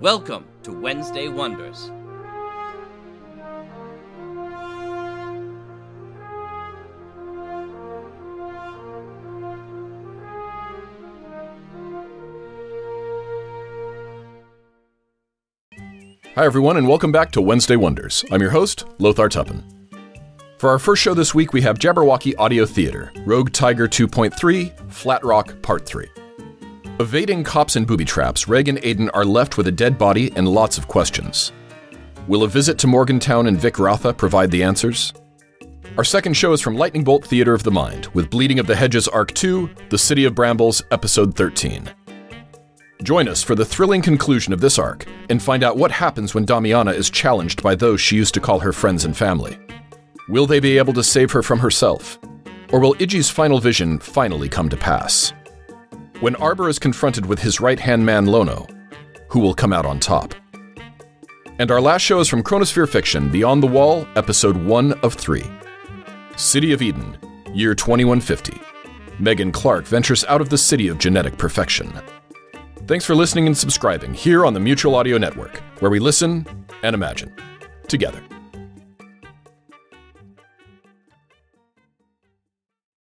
Welcome to Wednesday Wonders. Hi, everyone, and welcome back to Wednesday Wonders. I'm your host, Lothar Tuppen. For our first show this week, we have Jabberwocky Audio Theater, Rogue Tiger 2.3, Flat Rock Part 3. Evading cops and booby traps, Reg and Aiden are left with a dead body and lots of questions. Will a visit to Morgantown and Vic Rautha provide the answers? Our second show is from Lightning Bolt Theater of the Mind, with Bleeding of the Hedges Arc 2, The City of Brambles, Episode 13. Join us for the thrilling conclusion of this arc and find out what happens when Damiana is challenged by those she used to call her friends and family. Will they be able to save her from herself? Or will Iggy's final vision finally come to pass? When Arbor is confronted with his right hand man Lono, who will come out on top? And our last show is from Chronosphere Fiction Beyond the Wall, Episode 1 of 3 City of Eden, Year 2150. Megan Clark ventures out of the city of genetic perfection. Thanks for listening and subscribing here on the Mutual Audio Network, where we listen and imagine together.